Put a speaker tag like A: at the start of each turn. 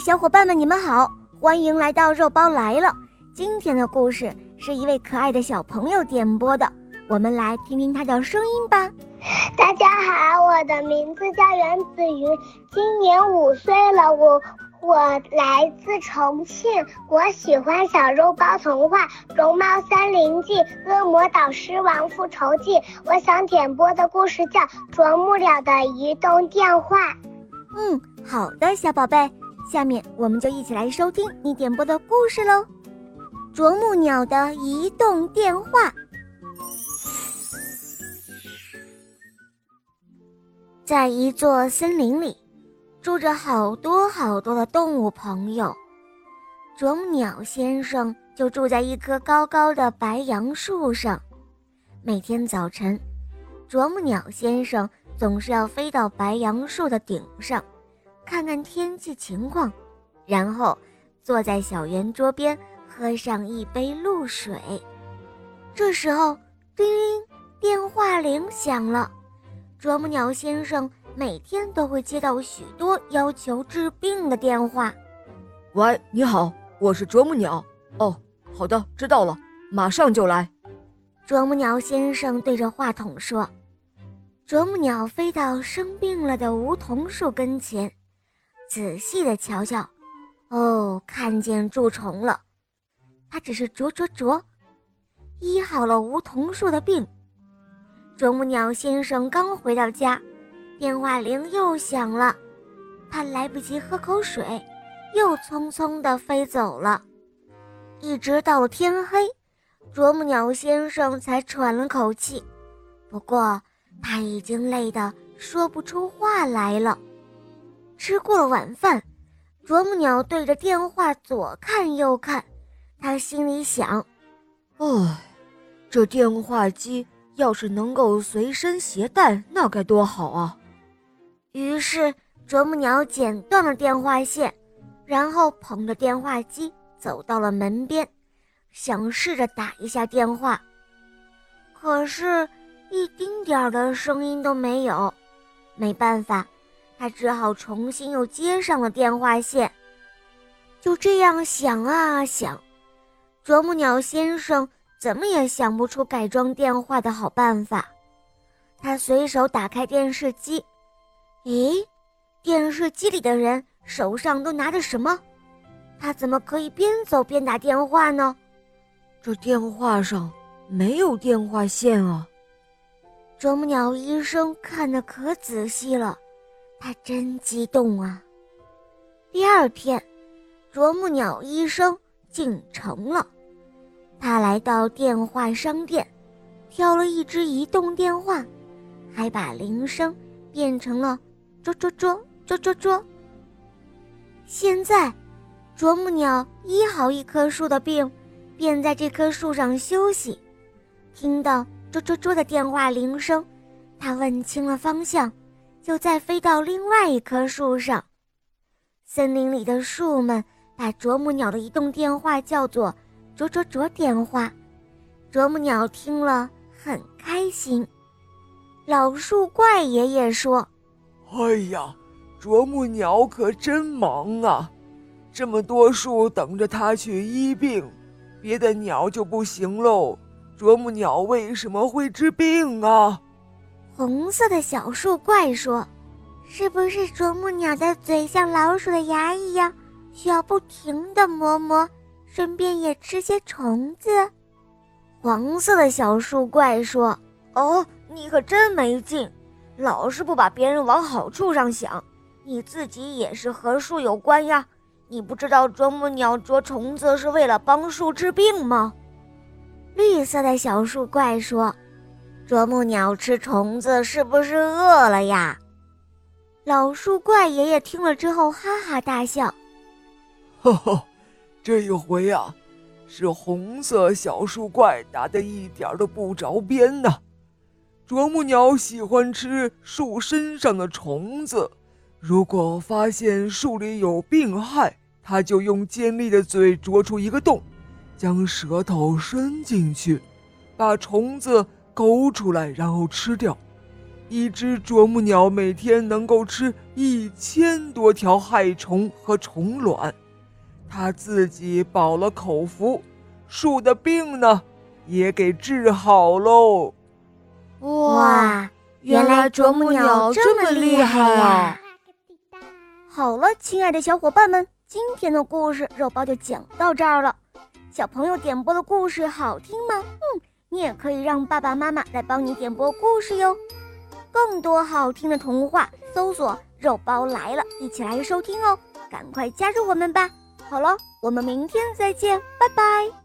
A: 小伙伴们，你们好，欢迎来到肉包来了。今天的故事是一位可爱的小朋友点播的，我们来听听他的声音吧。
B: 大家好，我的名字叫袁子云，今年五岁了，我我来自重庆，我喜欢小肉包童话《绒毛森林记》《恶魔岛狮王复仇记》。我想点播的故事叫《啄木鸟的移动电话》。
A: 嗯，好的，小宝贝。下面我们就一起来收听你点播的故事喽，《啄木鸟的移动电话》。在一座森林里，住着好多好多的动物朋友。啄木鸟先生就住在一棵高高的白杨树上。每天早晨，啄木鸟先生总是要飞到白杨树的顶上。看看天气情况，然后坐在小圆桌边喝上一杯露水。这时候，叮铃，电话铃响了。啄木鸟先生每天都会接到许多要求治病的电话。
C: 喂，你好，我是啄木鸟。哦，好的，知道了，马上就来。
A: 啄木鸟先生对着话筒说。啄木鸟飞到生病了的梧桐树跟前。仔细的瞧瞧，哦，看见蛀虫了。他只是啄啄啄，医好了梧桐树的病。啄木鸟先生刚回到家，电话铃又响了。他来不及喝口水，又匆匆地飞走了。一直到天黑，啄木鸟先生才喘了口气。不过他已经累得说不出话来了。吃过了晚饭，啄木鸟对着电话左看右看，他心里想：“
C: 唉，这电话机要是能够随身携带，那该多好啊！”
A: 于是，啄木鸟剪断了电话线，然后捧着电话机走到了门边，想试着打一下电话，可是，一丁点儿的声音都没有。没办法。他只好重新又接上了电话线，就这样想啊想，啄木鸟先生怎么也想不出改装电话的好办法。他随手打开电视机，咦，电视机里的人手上都拿着什么？他怎么可以边走边打电话呢？
C: 这电话上没有电话线啊！
A: 啄木鸟医生看得可仔细了。他真激动啊！第二天，啄木鸟医生进城了。他来到电话商店，挑了一只移动电话，还把铃声变成了“啄啄啄啄啄啄”。现在，啄木鸟医好一棵树的病，便在这棵树上休息。听到“啄啄啄”的电话铃声，他问清了方向。又再飞到另外一棵树上。森林里的树们把啄木鸟的移动电话叫做“啄啄啄电话”。啄木鸟听了很开心。老树怪爷爷说：“
D: 哎呀，啄木鸟可真忙啊！这么多树等着它去医病，别的鸟就不行喽。啄木鸟为什么会治病啊？”
A: 红色的小树怪说：“是不是啄木鸟的嘴像老鼠的牙一样，需要不停地磨磨，顺便也吃些虫子？”黄色的小树怪说：“
E: 哦，你可真没劲，老是不把别人往好处上想，你自己也是和树有关呀。你不知道啄木鸟啄虫子是为了帮树治病吗？”
A: 绿色的小树怪说。啄木鸟吃虫子是不是饿了呀？老树怪爷爷听了之后哈哈大笑。
D: 呵呵，这一回啊，是红色小树怪打的一点都不着边呢。啄木鸟喜欢吃树身上的虫子，如果发现树里有病害，它就用尖利的嘴啄出一个洞，将舌头伸进去，把虫子。勾出来，然后吃掉。一只啄木鸟每天能够吃一千多条害虫和虫卵，它自己饱了口福，树的病呢也给治好喽。
F: 哇，原来啄木鸟这么厉害呀！
A: 好了，亲爱的小伙伴们，今天的故事肉包就讲到这儿了。小朋友点播的故事好听吗？嗯，你也可以让爸爸妈妈来帮你点播故事哟。更多好听的童话，搜索“肉包来了”，一起来收听哦！赶快加入我们吧！好了，我们明天再见，拜拜。